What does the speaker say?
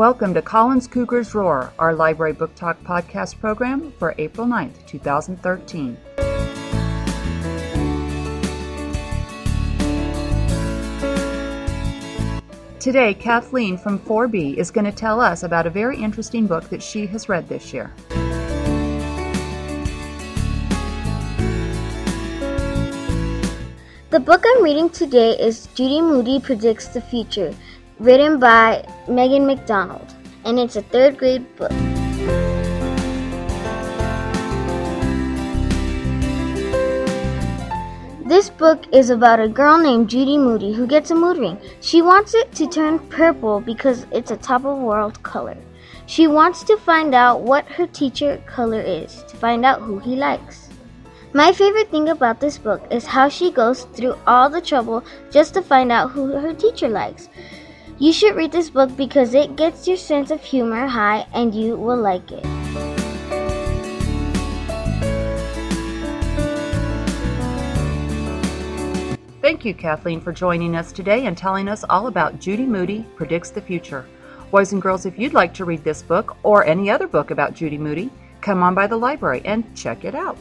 Welcome to Collins Cougars Roar, our Library Book Talk podcast program for April 9th, 2013. Today, Kathleen from 4B is going to tell us about a very interesting book that she has read this year. The book I'm reading today is Judy Moody Predicts the Future, written by Megan McDonald, and it's a third grade book. This book is about a girl named Judy Moody who gets a mood ring. She wants it to turn purple because it's a top of world color. She wants to find out what her teacher color is to find out who he likes. My favorite thing about this book is how she goes through all the trouble just to find out who her teacher likes. You should read this book because it gets your sense of humor high and you will like it. Thank you, Kathleen, for joining us today and telling us all about Judy Moody Predicts the Future. Boys and girls, if you'd like to read this book or any other book about Judy Moody, come on by the library and check it out.